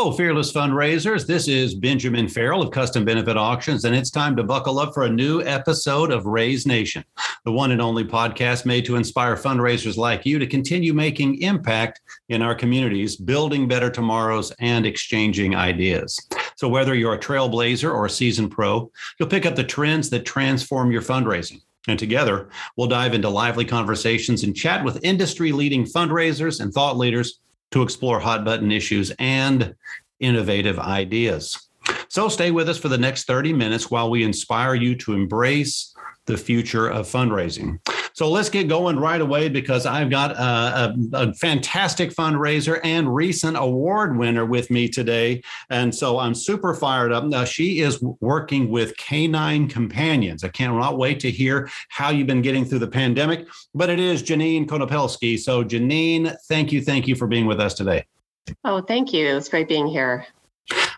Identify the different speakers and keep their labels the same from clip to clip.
Speaker 1: Hello, fearless fundraisers. This is Benjamin Farrell of Custom Benefit Auctions, and it's time to buckle up for a new episode of Raise Nation, the one and only podcast made to inspire fundraisers like you to continue making impact in our communities, building better tomorrows, and exchanging ideas. So, whether you're a trailblazer or a seasoned pro, you'll pick up the trends that transform your fundraising. And together, we'll dive into lively conversations and chat with industry leading fundraisers and thought leaders to explore hot button issues and innovative ideas. So stay with us for the next 30 minutes while we inspire you to embrace the future of fundraising. So let's get going right away because I've got a, a, a, fantastic fundraiser and recent award winner with me today. And so I'm super fired up. Now, she is working with Canine Companions. I cannot wait to hear how you've been getting through the pandemic, but it is Janine Konopelski. So, Janine, thank you. Thank you for being with us today.
Speaker 2: Oh, thank you. It's great being here.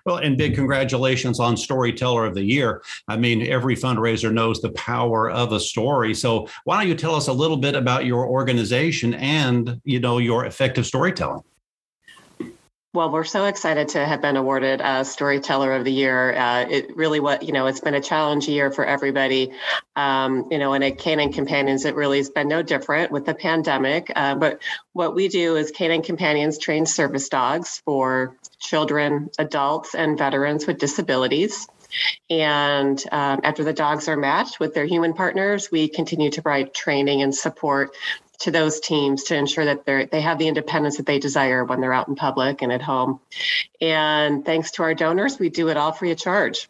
Speaker 1: Well, and big congratulations on Storyteller of the Year. I mean, every fundraiser knows the power of a story. So, why don't you tell us a little bit about your organization and, you know, your effective storytelling?
Speaker 2: Well, we're so excited to have been awarded a Storyteller of the Year. Uh, it really, what you know, it's been a challenge year for everybody. Um, you know, and at Canine Companions, it really has been no different with the pandemic. Uh, but what we do is Canine Companions train service dogs for children, adults, and veterans with disabilities. And um, after the dogs are matched with their human partners, we continue to provide training and support to those teams to ensure that they they have the independence that they desire when they're out in public and at home. And thanks to our donors, we do it all free of charge.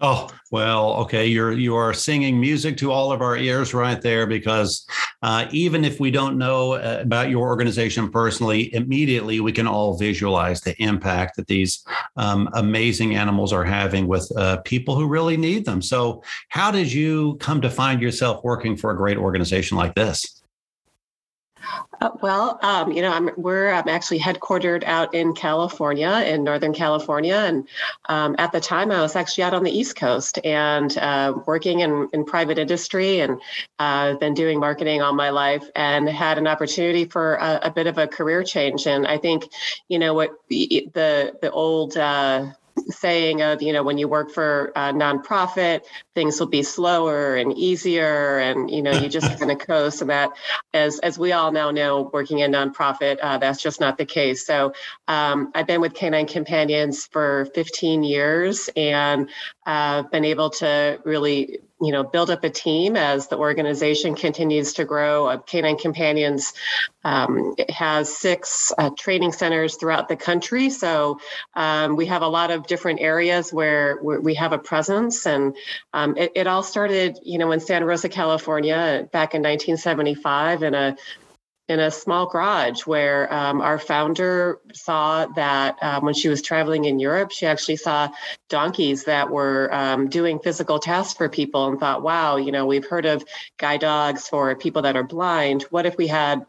Speaker 1: Oh well, okay. You're you are singing music to all of our ears right there because uh, even if we don't know uh, about your organization personally, immediately we can all visualize the impact that these um, amazing animals are having with uh, people who really need them. So, how did you come to find yourself working for a great organization like this?
Speaker 2: Uh, well, um, you know, I'm, we're I'm actually headquartered out in California, in Northern California, and um, at the time I was actually out on the East Coast and uh, working in, in private industry, and uh, been doing marketing all my life, and had an opportunity for a, a, bit of a career change. And I think, you know, what the the old uh, saying of you know when you work for a nonprofit things will be slower and easier and you know you just kind of coast and that. As as we all now know working in nonprofit uh, that's just not the case. So um, i've been with canine companions for 15 years and uh, been able to really you know build up a team as the organization continues to grow. Uh, canine companions um, has six uh, training centers throughout the country. So um, we have a lot of different areas where, we have a presence. And um, it, it all started you know in santa rosa california back in 1975 in a in a small garage where um, our founder saw that um, when she was traveling in Europe, she actually saw donkeys that were um, doing physical tasks for people and thought, wow, you know, we've heard of guide dogs for people that are blind. What if we had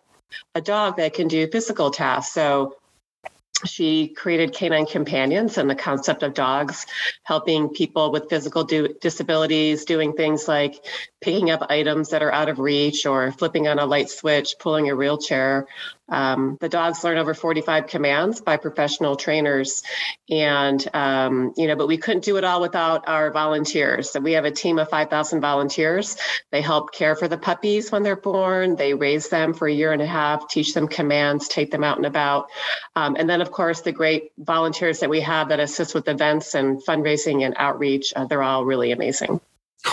Speaker 2: a dog that can do physical tasks? So she created canine companions and the concept of dogs helping people with physical do- disabilities doing things like picking up items that are out of reach or flipping on a light switch pulling a wheelchair um, the dogs learn over 45 commands by professional trainers, and um, you know, but we couldn't do it all without our volunteers. So we have a team of 5,000 volunteers. They help care for the puppies when they're born. They raise them for a year and a half, teach them commands, take them out and about, um, and then of course the great volunteers that we have that assist with events and fundraising and outreach. Uh, they're all really amazing.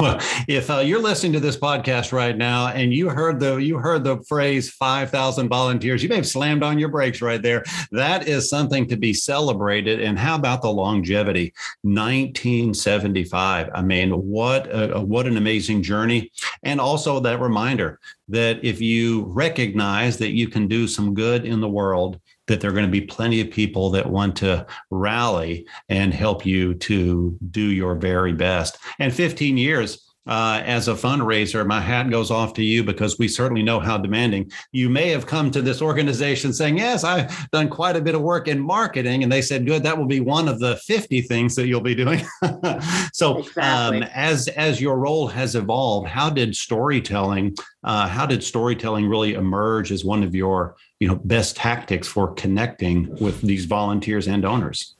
Speaker 1: Well, if uh, you're listening to this podcast right now and you heard the you heard the phrase 5,000 volunteers, you may have slammed on your brakes right there. That is something to be celebrated. And how about the longevity? 1975. I mean, what a, what an amazing journey. And also that reminder that if you recognize that you can do some good in the world, that there are going to be plenty of people that want to rally and help you to do your very best. And 15 years uh, as a fundraiser, my hat goes off to you because we certainly know how demanding. You may have come to this organization saying, Yes, I've done quite a bit of work in marketing. And they said, Good, that will be one of the 50 things that you'll be doing. so, exactly. um, as, as your role has evolved, how did storytelling, uh, how did storytelling really emerge as one of your you know best tactics for connecting with these volunteers and donors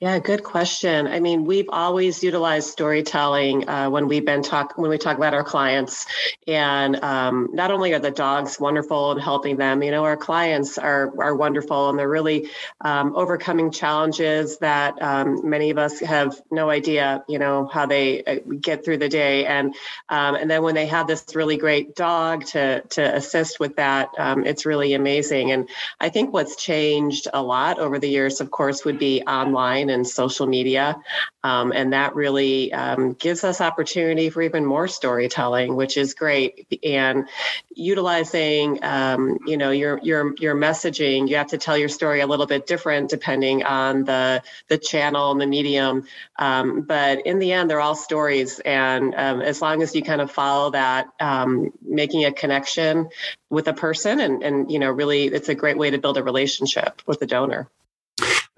Speaker 2: Yeah, good question. I mean, we've always utilized storytelling uh, when we've been talk when we talk about our clients, and um, not only are the dogs wonderful in helping them, you know, our clients are are wonderful, and they're really um, overcoming challenges that um, many of us have no idea, you know, how they uh, get through the day, and um, and then when they have this really great dog to to assist with that, um, it's really amazing. And I think what's changed a lot over the years, of course, would be online and social media. Um, and that really um, gives us opportunity for even more storytelling, which is great. And utilizing, um, you know, your your your messaging, you have to tell your story a little bit different depending on the the channel and the medium. Um, but in the end, they're all stories, and um, as long as you kind of follow that, um, making a connection with a person, and and you know, really, it's a great way to build a relationship with the donor.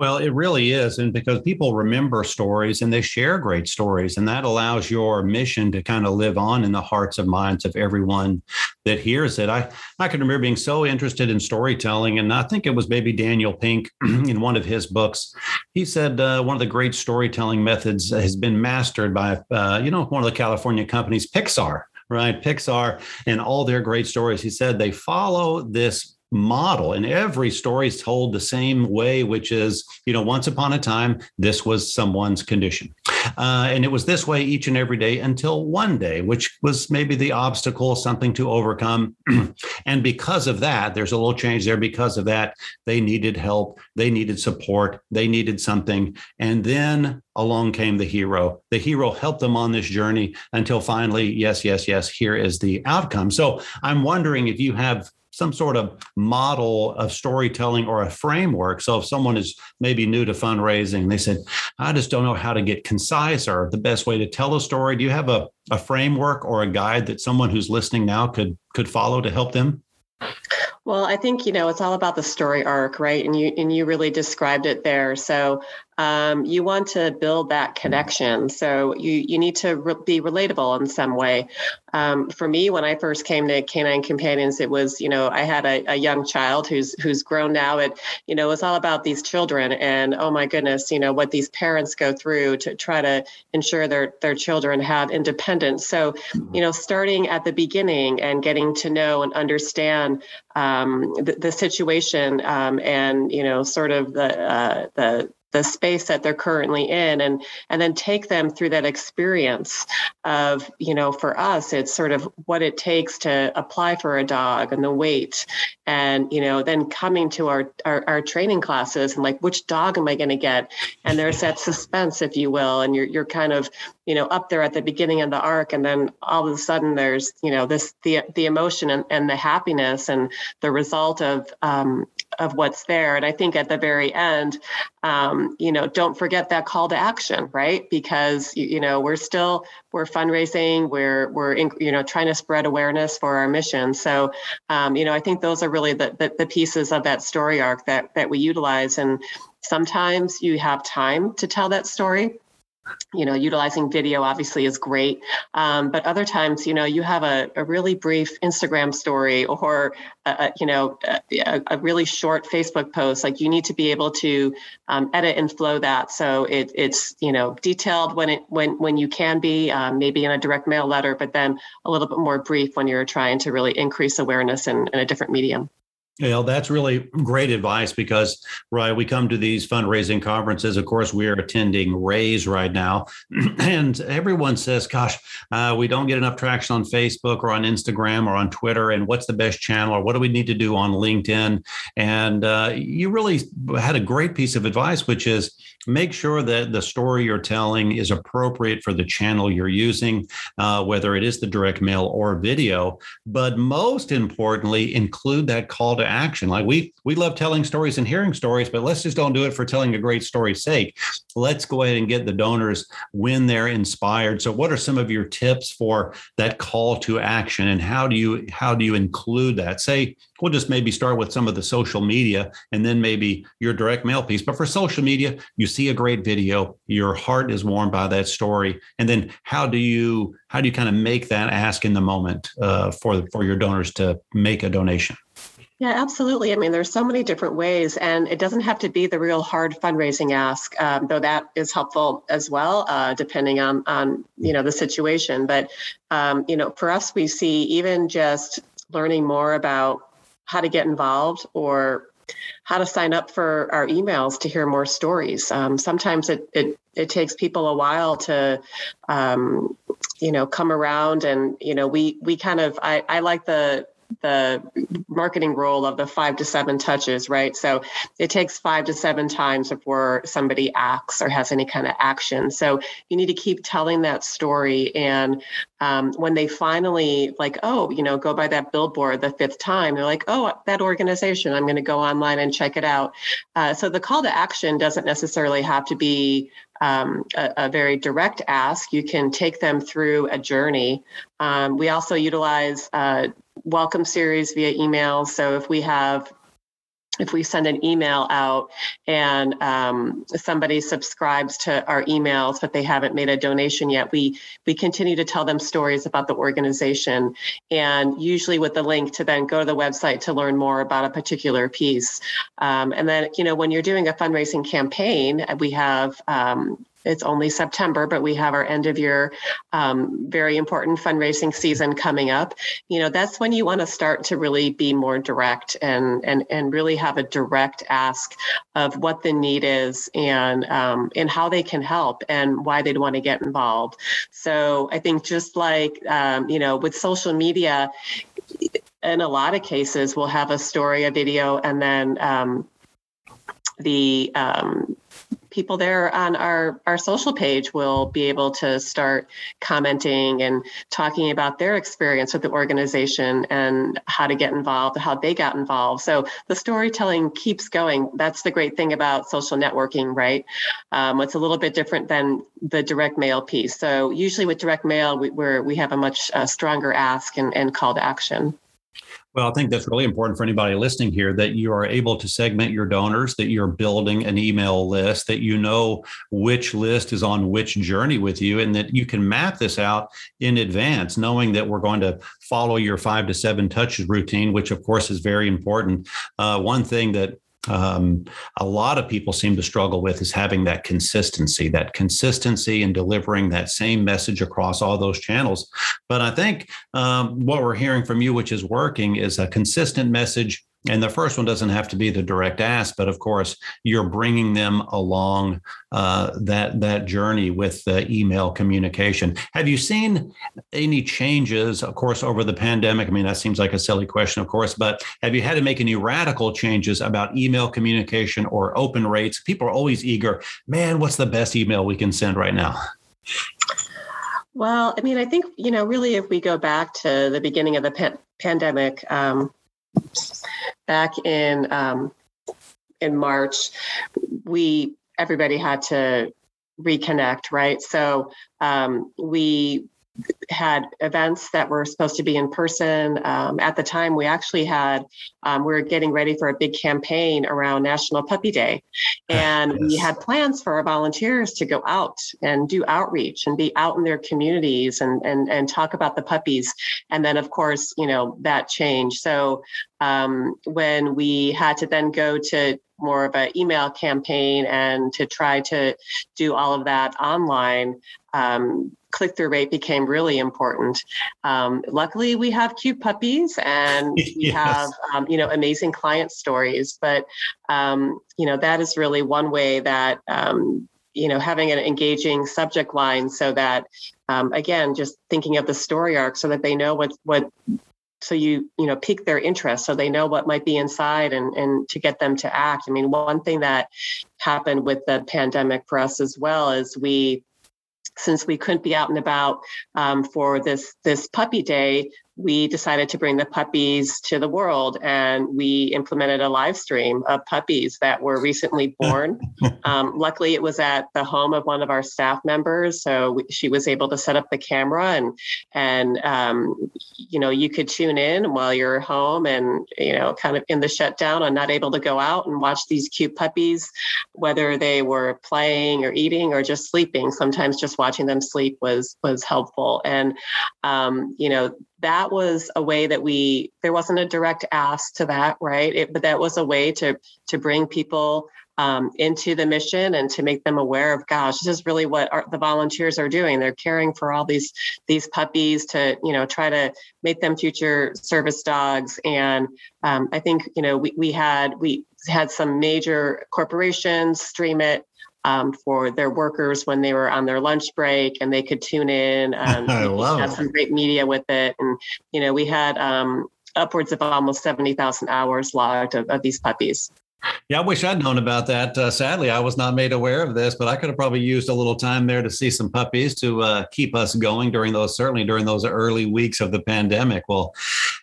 Speaker 1: Well, it really is. And because people remember stories and they share great stories, and that allows your mission to kind of live on in the hearts and minds of everyone that hears it. I, I can remember being so interested in storytelling. And I think it was maybe Daniel Pink in one of his books. He said uh, one of the great storytelling methods has been mastered by, uh, you know, one of the California companies, Pixar right? Pixar and all their great stories. He said they follow this model and every story is told the same way which is you know once upon a time this was someone's condition. Uh, and it was this way each and every day until one day which was maybe the obstacle something to overcome. And because of that there's a little change there. Because of that they needed help. They needed support. They needed something. And then along came the hero. The hero helped them on this journey until finally yes yes yes here is the outcome. So i'm wondering if you have some sort of model of storytelling or a framework. So if someone is maybe new to fundraising, they said, I just don't know how to get concise or the best way to tell a story. Do you have a, a framework or a guide that someone who's listening now could could follow to help them?
Speaker 2: Well, I think you know it's all about the story arc, right? And you and you really described it there. So um, you want to build that connection. So you you need to re- be relatable in some way. Um, for me, when I first came to Canine Companions, it was you know I had a, a young child who's who's grown now. It you know it's all about these children and oh my goodness, you know what these parents go through to try to ensure their their children have independence. So you know starting at the beginning and getting to know and understand um, the, the, situation um, and you know sort of the uh, the the space that they're currently in and and then take them through that experience of you know for us it's sort of what it takes to apply for a dog and the wait and you know then coming to our our, our training classes and like which dog am i going to get? And there's that suspense if you will and you're you're kind of you know up there at the beginning of the arc and then all of a sudden there's you know this the the emotion and, and the happiness and the result of um, of what's there. And i think at the very end um, you know don't forget that call to action right? Because you, you know we're still we're fundraising we're we're in, you know trying to spread awareness for our mission. So um, you know i think those are really the, the the pieces of that story arc that that we utilize. And sometimes you have time to tell that story you know utilizing video obviously is great. Um, but other times you know you have a, a really brief instagram story or a, you know a, a, really short facebook post like you need to be able to um, edit and flow that. So it, it's you know detailed when it when when you can be um, maybe in a direct mail letter but then a little bit more brief when you're trying to really increase awareness in, in a different medium
Speaker 1: well, that's really great advice because, right, we come to these fundraising conferences. Of course, we are attending Raise right now. and everyone says, gosh, uh, we don't get enough traction on Facebook or on Instagram or on Twitter. And what's the best channel or what do we need to do on LinkedIn? And uh, you really had a great piece of advice, which is make sure that the story you're telling is appropriate for the channel you're using, uh, whether it is the direct mail or video. But most importantly, include that call to action. Like we we love telling stories and hearing stories, but let's just don't do it for telling a great story's sake. Let's go ahead and get the donors when they're inspired. So, what are some of your tips for that call to action, and how do you how do you include that? Say we'll just maybe start with some of the social media, and then maybe your direct mail piece. But for social media, you see a great video, your heart is warmed by that story, and then how do you how do you kind of make that ask in the moment uh, for for your donors to make a donation?
Speaker 2: Yeah, absolutely. I mean, there's so many different ways, and it doesn't have to be the real hard fundraising ask, um, though that is helpful as well, uh, depending on on you know the situation. But um, you know, for us, we see even just learning more about how to get involved or how to sign up for our emails to hear more stories. Um, sometimes it, it it takes people a while to um, you know come around and you know we we kind of I, I like the the marketing role of the five to seven touches, right? So it takes five to seven times before somebody acts or has any kind of action. So you need to keep telling that story. And um, when they finally, like, oh, you know, go by that billboard the fifth time, they're like, oh, that organization, I'm going to go online and check it out. Uh, so the call to action doesn't necessarily have to be um, a, a, very direct ask. You can take them through a journey. Um, we also utilize uh, welcome series via email. So if we have if we send an email out and um, somebody subscribes to our emails but they haven't made a donation yet we we continue to tell them stories about the organization. And usually with the link to then go to the website to learn more about a particular piece. Um, and then you know when you're doing a fundraising campaign we have um, it's only September, but we have our end of year um, very important fundraising season coming up. You know, that's when you want to start to really be more direct and and and really have a direct ask of what the need is and um, and how they can help and why they'd want to get involved. So I think just like um, you know with social media, in a lot of cases, we'll have a story, a video, and then um, the um, people there on our, our social page will be able to start commenting and talking about their experience with the organization and how to get involved, how they got involved. So the storytelling keeps going. That's the great thing about social networking, right? Um, it's a little bit different than the direct mail piece. So usually with direct mail, we, we we have a much uh, stronger ask and, and call to action.
Speaker 1: Well, I think that's really important for anybody listening here that you are able to segment your donors, that you're building an email list, that you know which list is on which journey with you, and that you can map this out in advance, knowing that we're going to follow your five to seven touches routine, which of course is very important. Uh, one thing that um, a lot of people seem to struggle with is having that consistency, that consistency in delivering that same message across all those channels. But I think um, what we're hearing from you, which is working, is a consistent message and the first one doesn't have to be the direct ask, but of course, you're bringing them along uh, that that journey with the email communication. Have you seen any changes, of course, over the pandemic? I mean, that seems like a silly question, of course, but have you had to make any radical changes about email communication or open rates? People are always eager. Man, what's the best email we can send right now?
Speaker 2: Well, I mean, I think you know, really, if we go back to the beginning of the pan- pandemic. Um, back in um, in March, we everybody had to reconnect, right? So um, we had events that were supposed to be in person. Um, at the time, we actually had, um, we were getting ready for a big campaign around National Puppy Day. And yes. we had plans for our volunteers to go out and do outreach and be out in their communities and, and, and talk about the puppies. And then, of course, you know, that changed. So um, when we had to then go to more of an email campaign and to try to do all of that online, um, click through rate became really important. Um, luckily, we have cute puppies and we yes. have um, you know amazing client stories. But um, you know that is really one way that um, you know having an engaging subject line so that um, again just thinking of the story arc so that they know what what so you you know pique their interest so they know what might be inside and and to get them to act. I mean one thing that happened with the pandemic for us as well is we since we couldn't be out and about um, for this this puppy day, we decided to bring the puppies to the world and we implemented a live stream of puppies that were recently born. um, luckily, it was at the home of one of our staff members, so we, she was able to set up the camera and and um, you know you could tune in while you're home and you know kind of in the shutdown and not able to go out and watch these cute puppies, whether they were playing or eating or just sleeping. Sometimes just watching them sleep was was helpful and um, you know that was a way that we there wasn't a direct ask to that right? It, but that was a way to to bring people um, into the mission and to make them aware of gosh this is really what our, the volunteers are doing. They're caring for all these these puppies to you know try to make them future service dogs. And um, i think you know we, we had we had some major corporations stream it um, for their workers when they were on their lunch break and they could tune in. and
Speaker 1: I love
Speaker 2: had some great media with it. And, you know, we had um, upwards of almost 70,000 hours logged of, of these puppies.
Speaker 1: Yeah, I wish I'd known about that. Uh, sadly, I was not made aware of this, but I could have probably used a little time there to see some puppies to uh, keep us going during those, certainly during those early weeks of the pandemic. Well,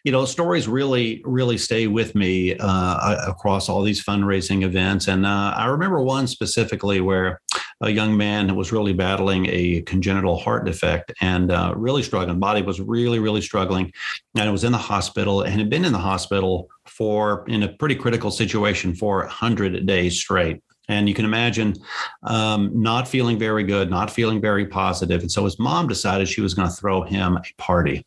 Speaker 1: you know, stories really, really stay with me uh, across all these fundraising events. And uh, I remember one specifically where a young man was really battling a congenital heart defect and uh, really struggling. Body was really, really struggling, and it was in the hospital and had been in the hospital for in a pretty critical situation for 100 days straight. And you can imagine um, not feeling very good, not feeling very positive. And so his mom decided she was going to throw him a party.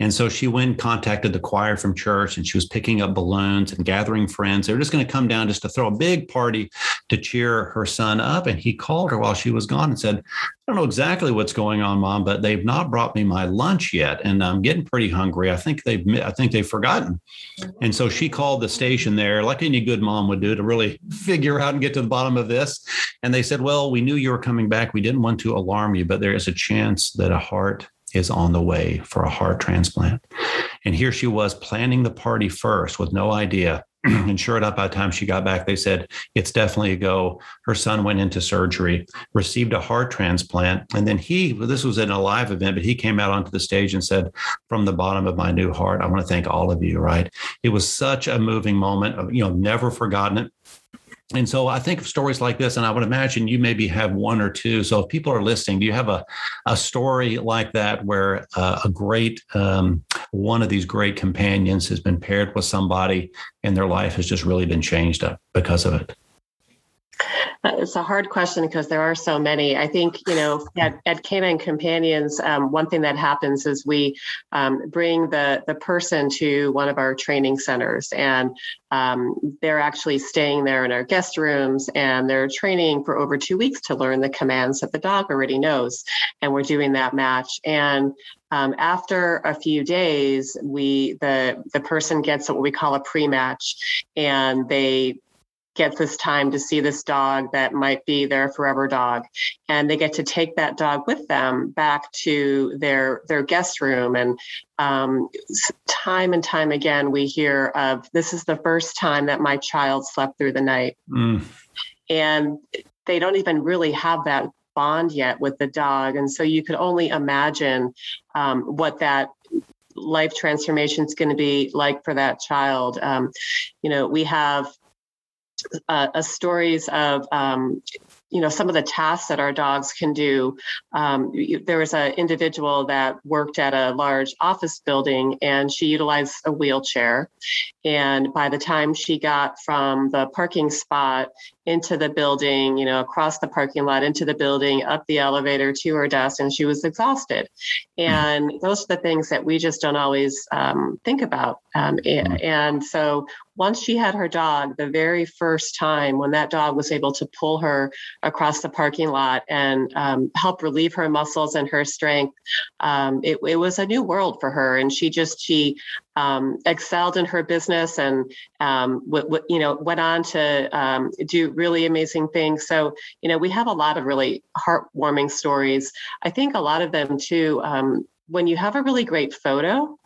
Speaker 1: And so she went and contacted the choir from church and she was picking up balloons and gathering friends. They were just going to come down just to throw a big party to cheer her son up. And he called her while she was gone and said, I don't know exactly what's going on, mom, but they've not brought me my lunch yet. And I'm getting pretty hungry. I think they've, I think they've forgotten. And so she called the station there, like any good mom would do to really figure out and get to the bottom of this. And they said, well, we knew you were coming back. We didn't want to alarm you, but there is a chance that a heart is on the way for a heart transplant. And here she was planning the party first with no idea. and sure enough, by the time she got back, they said, it's definitely a go. Her son went into surgery, received a heart transplant. And then he, this was in a live event, but he came out onto the stage and said, from the bottom of my new heart, I want to thank all of you, right? It was such a moving moment, of, you know, never forgotten it and so I think of stories like this, and I would imagine you maybe have one or two. So if people are listening, do you have a, a story like that where uh, a great um, one of these great companions has been paired with somebody and their life has just really been changed up because of it?
Speaker 2: It's a hard question because there are so many. I think, you know, at, at Canine Companions, um, one thing that happens is we um, bring the, the person to one of our training centers and um, they're actually staying there in our guest rooms and they're training for over two weeks to learn the commands that the dog already knows. And we're doing that match. And um, after a few days, we the the person gets what we call a pre-match, and they get this time to see this dog that might be their forever dog. And they get to take that dog with them back to their their guest room. And um, time and time again we hear of this is the first time that my child slept through the night. Mm. and they don't even really have that bond yet with the dog. And so you could only imagine um, what that life transformation is going to be like for that child. Um, you know we have uh, stories of um, you know some of the tasks that our dogs can do. Um, there was an individual that worked at a large office building and she utilized a wheelchair. And by the time she got from the parking spot into the building, you know, across the parking lot, into the building, up the elevator to her desk, and she was exhausted. Hmm. And mm-hmm. those are the things that we just don't always um, think about. Um, mm-hmm. And so once she had her dog, the very first time when that dog was able to pull her across the parking lot and um, help relieve her muscles and her strength, um, it, it was a new world for her. And she just, she um, excelled in her business and um, w- w- you know went on to um, do really amazing things. So you know we have a lot of really heartwarming stories. I think a lot of them too. Um, when you have a really great photo,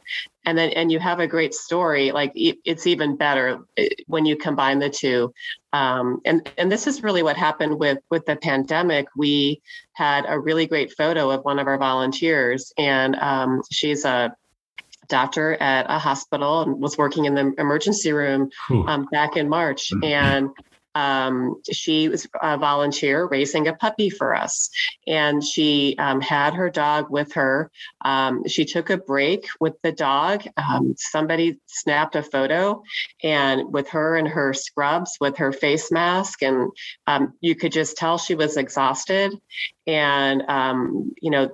Speaker 2: and then and you have a great story, like it's even better eh, when you combine the two. Um, and and this is really what happened with with the pandemic. We had a really great photo of one of our volunteers, and um, she's a doctor at a hospital and was working in the emergency room um, back in March. Mm-hmm. And um, she was a volunteer raising a puppy for us. And she um, had her dog with her. Um, she took a break with the dog. Um, somebody snapped a photo and with her and her scrubs, with her face mask. And um, you could just tell she was exhausted. And, um, you know,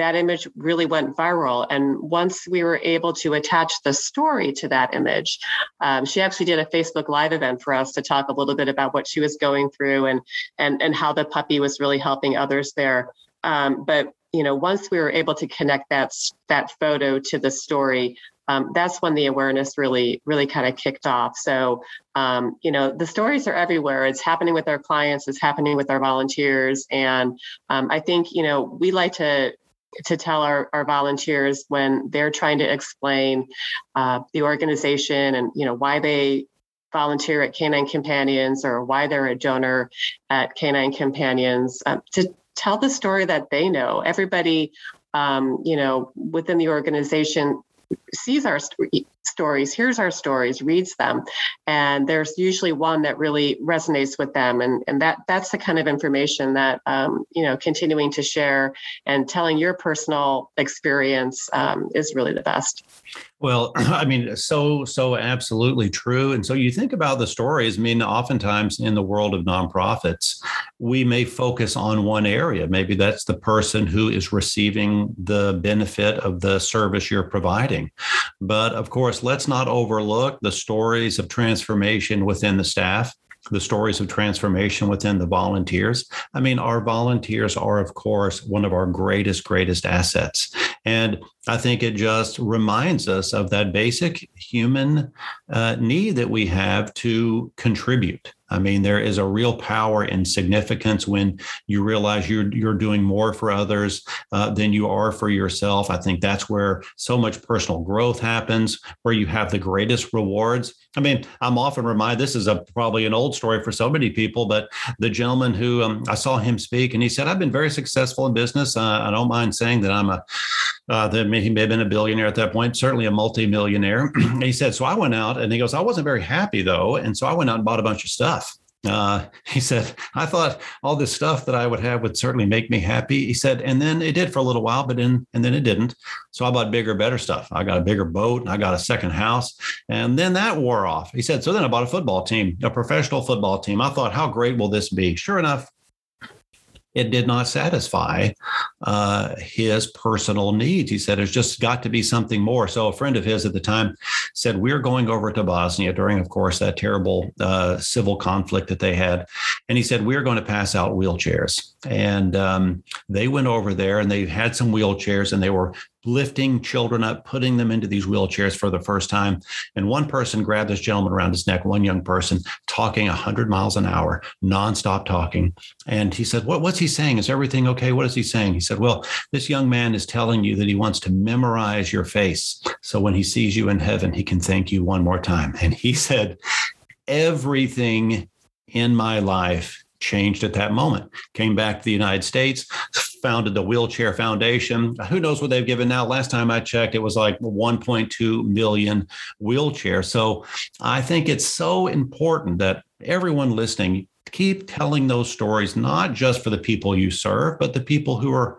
Speaker 2: that image really went viral. And once we were able to attach the story to that image, um, she actually did a Facebook Live event for us to talk a little bit about what she was going through and and and how the puppy was really helping others there. Um, but you know, once we were able to connect that that photo to the story, um, that's when the awareness really really kind of kicked off so um, you know the stories are everywhere it's happening with our clients it's happening with our volunteers and um, i think you know we like to to tell our, our volunteers when they're trying to explain uh, the organization and you know why they volunteer at canine companions or why they're a donor at canine companions uh, to tell the story that they know. Everybody um, you know within the organization sees our stories, hears our stories, reads them, and there's usually one that really resonates with them, and and that that's the kind of information that um, you know continuing to share and telling your personal experience um, is really the best.
Speaker 1: Well, I mean, so, so absolutely true. And so you think about the stories. I mean, oftentimes in the world of nonprofits, we may focus on one area. Maybe that's the person who is receiving the benefit of the service you're providing. But of course, let's not overlook the stories of transformation within the staff the stories of transformation within the volunteers. I mean, our volunteers are, of course, one of our greatest, greatest assets. And I think it just reminds us of that basic human uh, need that we have to contribute. I mean, there is a real power and significance when you realize you're you're doing more for others uh, than you are for yourself. I think that's where so much personal growth happens, where you have the greatest rewards. I mean, I'm often reminded this is a probably an old story for so many people, but the gentleman who um, I saw him speak, and he said, "I've been very successful in business. Uh, I don't mind saying that I'm a uh, that he may have been a billionaire at that point, certainly a multimillionaire." he said, "So I went out, and he goes, I wasn't very happy though, and so I went out and bought a bunch of stuff." Uh, he said, I thought all this stuff that I would have would certainly make me happy. He said, and then it did for a little while, but then, and then it didn't. So I bought bigger, better stuff. I got a bigger boat and I got a second house. And then that wore off. He said, so then I bought a football team, a professional football team. I thought, how great will this be? Sure enough, it did not satisfy uh, his personal needs. He said, There's just got to be something more. So, a friend of his at the time said, We're going over to Bosnia during, of course, that terrible uh, civil conflict that they had. And he said, We're going to pass out wheelchairs. And um, they went over there and they had some wheelchairs and they were lifting children up, putting them into these wheelchairs for the first time. And one person grabbed this gentleman around his neck, one young person talking 100 miles an hour, nonstop talking. And he said, what, What's he saying? Is everything okay? What is he saying? He said, Well, this young man is telling you that he wants to memorize your face. So when he sees you in heaven, he can thank you one more time. And he said, Everything in my life changed at that moment. Came back to the United States, founded the Wheelchair Foundation. Who knows what they've given now? Last time I checked, it was like 1.2 million wheelchairs. So I think it's so important that everyone listening keep telling those stories, not just for the people you serve, but the people who are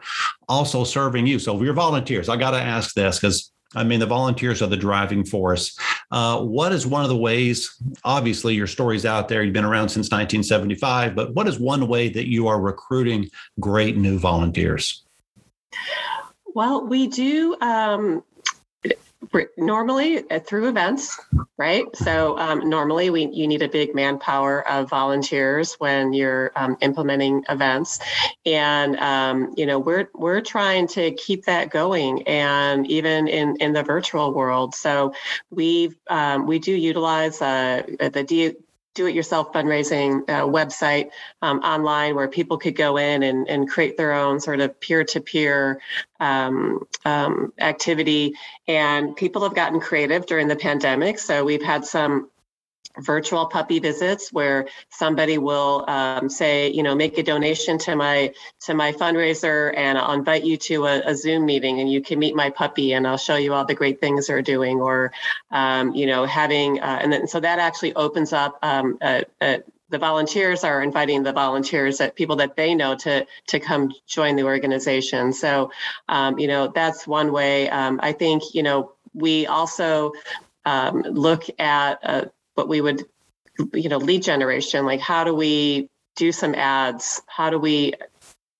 Speaker 1: also serving you. So, if you're volunteers, I got to ask this because I mean, the volunteers are the driving force. Uh, what is one of the ways? Obviously, your story's out there. You've been around since 1975, but what is one way that you are recruiting great new volunteers?
Speaker 2: Well, we do um, normally uh, through events right? So um, normally we you need a big manpower of volunteers when you're um, implementing events. And um, you know we're we're trying to keep that going and even in in the virtual world. So we um, we do utilize uh, the D- do it yourself fundraising uh, website um, online where people could go in and, and create their own sort of peer to peer activity. And people have gotten creative during the pandemic. So we've had some virtual puppy visits where somebody will um, say you know make a donation to my to my fundraiser and i'll invite you to a, a, zoom meeting and you can meet my puppy and i'll show you all the great things they're doing or um, you know having uh, and then so that actually opens up um, a, a, the volunteers are inviting the volunteers that people that they know to to come join the organization. So um, you know that's one way. Um, i think you know we also um, look at uh, what we would you know lead generation like how do we do some ads how do we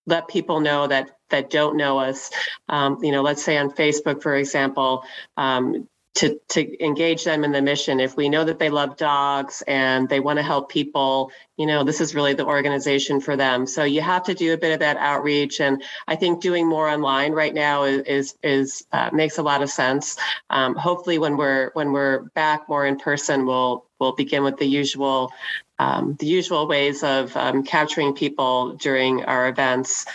Speaker 2: let people know that that don't know us. Um, you know, let's say on Facebook, for example, um, to to engage them in the mission. If we know that they love dogs and they want to help people, you know, this is really the organization for them. So you have to do a bit of that outreach, and I think doing more online right now is is, uh, makes a lot of sense. Um, hopefully, when we're when we're back more in person, we'll we'll begin with the usual um, the usual ways of um, capturing people during our events.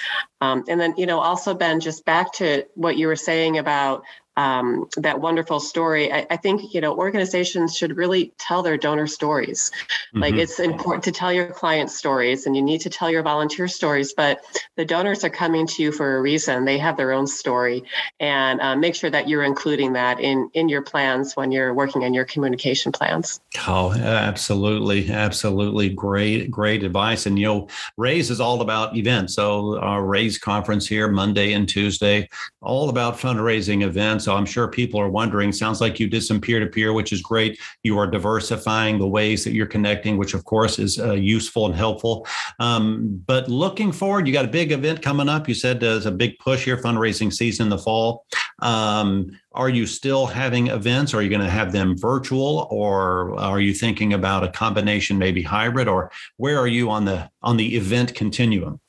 Speaker 2: Um, and then, you know, also, Ben, just back to what you were saying about um, that wonderful story. I, I, think you know organizations should really tell their donor stories. Mm-hmm. Like it's important to tell your client stories, and you need to tell your volunteer stories. But the donors are coming to you for a reason. They have their own story, and uh, make sure that you're including that in in your plans when you're working on your communication plans.
Speaker 1: Oh, absolutely, absolutely, great, great advice. And you know, Raise is all about events. So our Raise conference here Monday and Tuesday, all about fundraising events so I'm sure people are wondering. Sounds like you did some peer to peer, which is great. You are diversifying the ways that you're connecting, which of course is uh, useful and helpful. Um, but looking forward, you got a big event coming up. You said there's a big push here, fundraising season in the fall. Um, are you still having events? Are you going to have them virtual, or are you thinking about a combination, maybe hybrid, or where are you on the on the event continuum?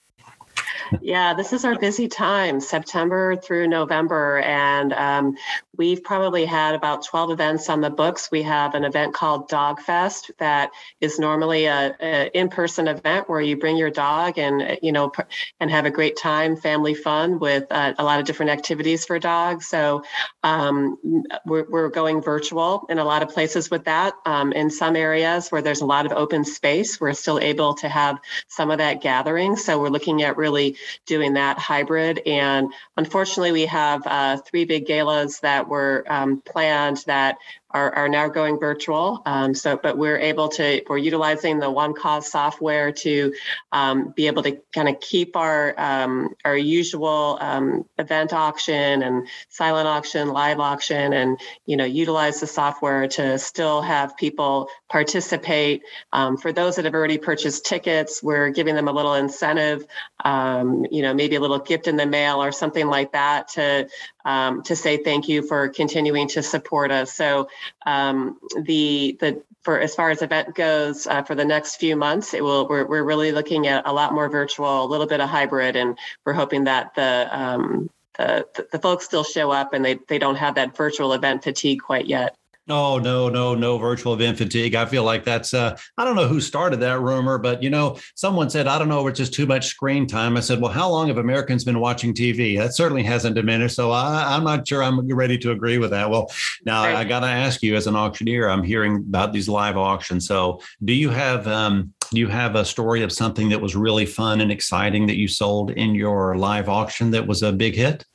Speaker 2: Yeah, this is our busy time, September through November. And um, we've probably had about 12 events on the books. We have an event called Dog Fest that is normally a, in-person event where you bring your dog and, you know, and have a great time, family fun with uh, a lot of different activities for dogs. So um, we're, we're going virtual in a lot of places with that. Um, in some areas where there's a lot of open space, we're still able to have some of that gathering. So we're looking at really doing that hybrid. And unfortunately, we have uh, three big galas that were um, planned that are, are now going virtual. Um, so, but we're able to, we're utilizing the OneCause software to um, be able to kind of keep our um, our usual um, event auction and silent auction, live auction, and you know utilize the software to still have people participate. Um, for those that have already purchased tickets, we're giving them a little incentive, um, you know, maybe a little gift in the mail or something like that to um, to say thank you for continuing to support us. So um, the the for as far as event goes uh, for the next few months, it will we're we're really looking at a lot more virtual, a little bit of hybrid, and we're hoping that the um, the, the folks still show up and they, they don't have that virtual event fatigue quite yet.
Speaker 1: Oh no, no, no virtual event fatigue. I feel like that's uh I don't know who started that rumor, but you know, someone said, I don't know, it's just too much screen time. I said, Well, how long have Americans been watching TV? That certainly hasn't diminished. So I, am not sure I'm ready to agree with that. Well, now right. I gotta ask you as an auctioneer, I'm hearing about these live auctions. So do you have um do you have a story of something that was really fun and exciting that you sold in your live auction that was a big hit?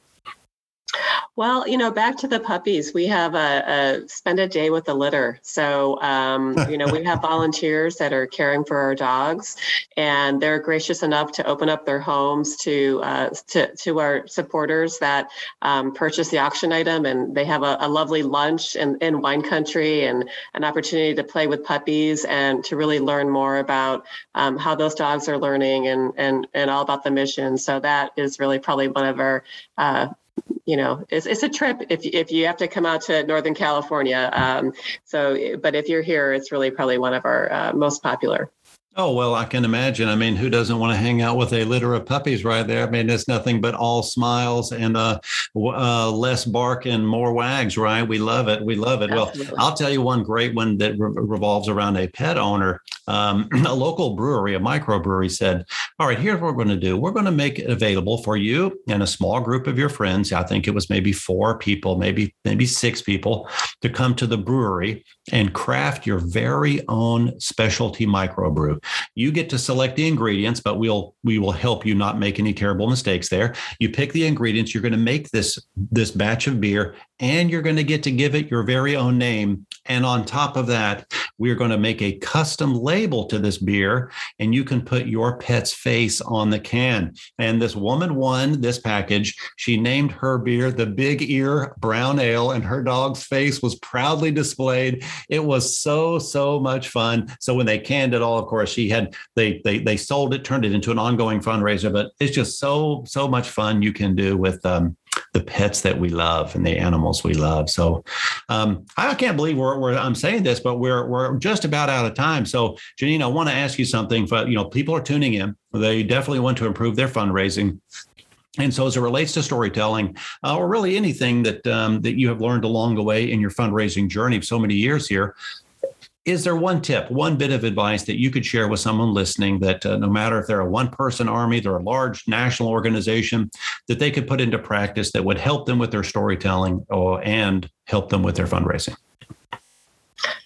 Speaker 2: Well, you know, back to the puppies, we have a, a spend a day with the litter. So, um, you know, we have volunteers that are caring for our dogs, and they're gracious enough to open up their homes to uh, to, to our supporters that um, purchase the auction item, and they have a, a lovely lunch in, in wine country and an opportunity to play with puppies and to really learn more about um, how those dogs are learning and and and all about the mission. So that is really probably one of our uh, you know, it's, it's a trip if, if you have to come out to Northern California. Um, so, but if you're here, it's really probably one of our uh, most popular.
Speaker 1: Oh, well, I can imagine. I mean, who doesn't want to hang out with a litter of puppies right there? I mean, it's nothing but all smiles and uh, uh, less bark and more wags, right? We love it. We love it. Absolutely. Well, I'll tell you one great one that re- revolves around a pet owner. Um, a local brewery, a microbrewery said, All right, here's what we're going to do. We're going to make it available for you and a small group of your friends. I think it was maybe four people, maybe, maybe six people to come to the brewery and craft your very own specialty microbrew. You get to select the ingredients, but we'll we will help you not make any terrible mistakes there. You pick the ingredients, you're going to make this this batch of beer and you're going to get to give it your very own name. And on top of that, we are going to make a custom label to this beer, and you can put your pet's face on the can. And this woman won this package. She named her beer the Big Ear Brown Ale, and her dog's face was proudly displayed. It was so, so much fun. So when they canned it all, of course, she had they they they sold it, turned it into an ongoing fundraiser. But it's just so, so much fun you can do with um, the pets that we love and the animals we love. So um, I can't believe we're, we're, I'm saying this, but we're we're just about out of time. So Janine, I want to ask you something. But you know, people are tuning in. They definitely want to improve their fundraising. And so, as it relates to storytelling, uh, or really anything that um, that you have learned along the way in your fundraising journey of so many years here, is there one tip, one bit of advice that you could share with someone listening that uh, no matter if they're a one person army, they're a large national organization, that they could put into practice that would help them with their storytelling or, and help them with their fundraising?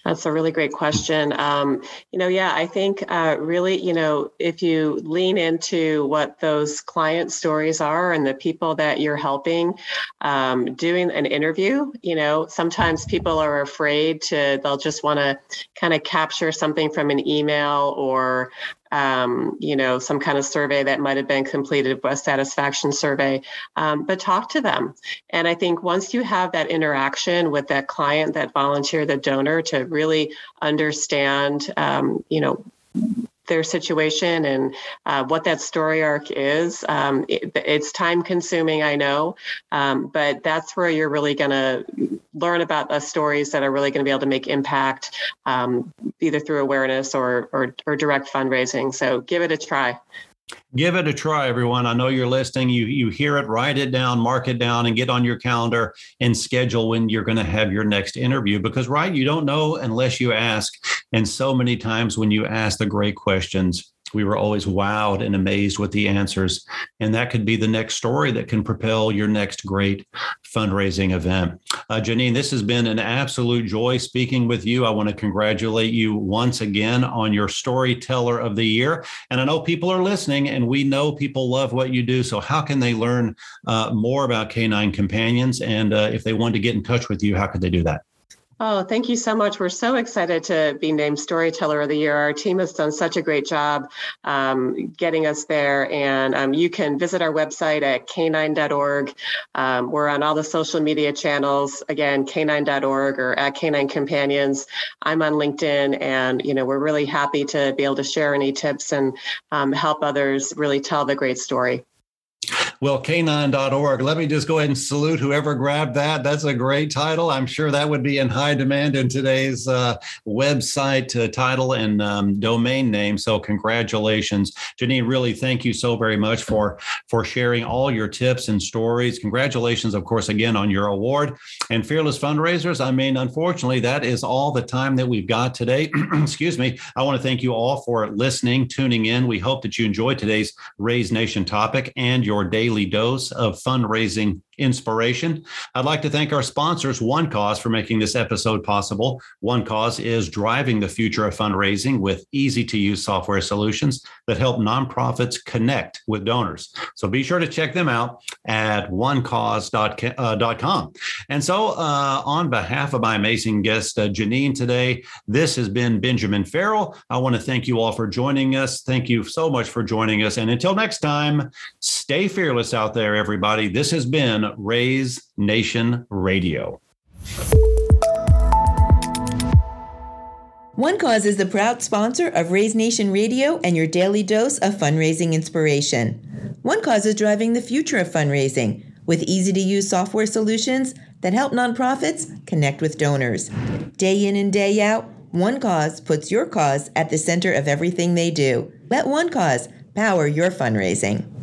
Speaker 2: That's a really great question. Um, you know, yeah, I think uh, really, you know, if you lean into what those client stories are and the people that you're helping, um, doing an interview, you know, sometimes people are afraid to, they'll just want to kind of capture something from an email or um, you know, some kind of survey that might have been completed, a satisfaction survey, um, but talk to them. And I think once you have that interaction with that client, that volunteer, the donor, to really understand, um, you know, their situation and uh, what that story arc is. Um, it, it's time consuming, I know, um, but that's where you're really going to learn about the stories that are really going to be able to make impact, um, either through awareness or, or, or direct fundraising. So give it a try.
Speaker 1: Give it a try, everyone. I know you're listening. You you hear it, write it down, mark it down, and get on your calendar and schedule when you're going to have your next interview. Because right, you don't know unless you ask. And so many times when you ask the great questions, we were always wowed and amazed with the answers. And that could be the next story that can propel your next great fundraising event. Uh, Janine, this has been an absolute joy speaking with you. I want to congratulate you once again on your Storyteller of the Year. And I know people are listening, and we know people love what you do. So, how can they learn uh, more about Canine Companions? And uh, if they want to get in touch with you, how could they do that?
Speaker 2: Oh, thank you so much. We're so excited to be named Storyteller of the Year. Our team has done such a great job um, getting us there. And um, you can visit our website at canine.org. Um, we're on all the social media channels, again, canine.org or at Canine Companions. I'm on LinkedIn, and you know we're really happy to be able to share any tips and um, help others really tell the great story.
Speaker 1: Well, canine.org. Let me just go ahead and salute whoever grabbed that. That's a great title. I'm sure that would be in high demand in today's uh, website uh, title and um, domain name. So, congratulations, Janine. Really, thank you so very much for for sharing all your tips and stories. Congratulations, of course, again on your award and fearless fundraisers. I mean, unfortunately, that is all the time that we've got today. Excuse me. I want to thank you all for listening, tuning in. We hope that you enjoyed today's Raise Nation topic and your daily dose of fundraising inspiration. I'd like to thank our sponsors, One Cause, for making this episode possible. One Cause is driving the future of fundraising with easy to use software solutions that help nonprofits connect with donors. So be sure to check them out at onecause.com. And so, uh, on behalf of my amazing guest, uh, Janine, today, this has been Benjamin Farrell. I want to thank you all for joining us. Thank you so much for joining us. And until next time, stay fearless out there, everybody. This has been Raise Nation Radio.
Speaker 3: One Cause is the proud sponsor of Raise Nation Radio and your daily dose of fundraising inspiration. One Cause is driving the future of fundraising with easy to use software solutions that help nonprofits connect with donors. Day in and day out, One Cause puts your cause at the center of everything they do. Let One Cause power your fundraising.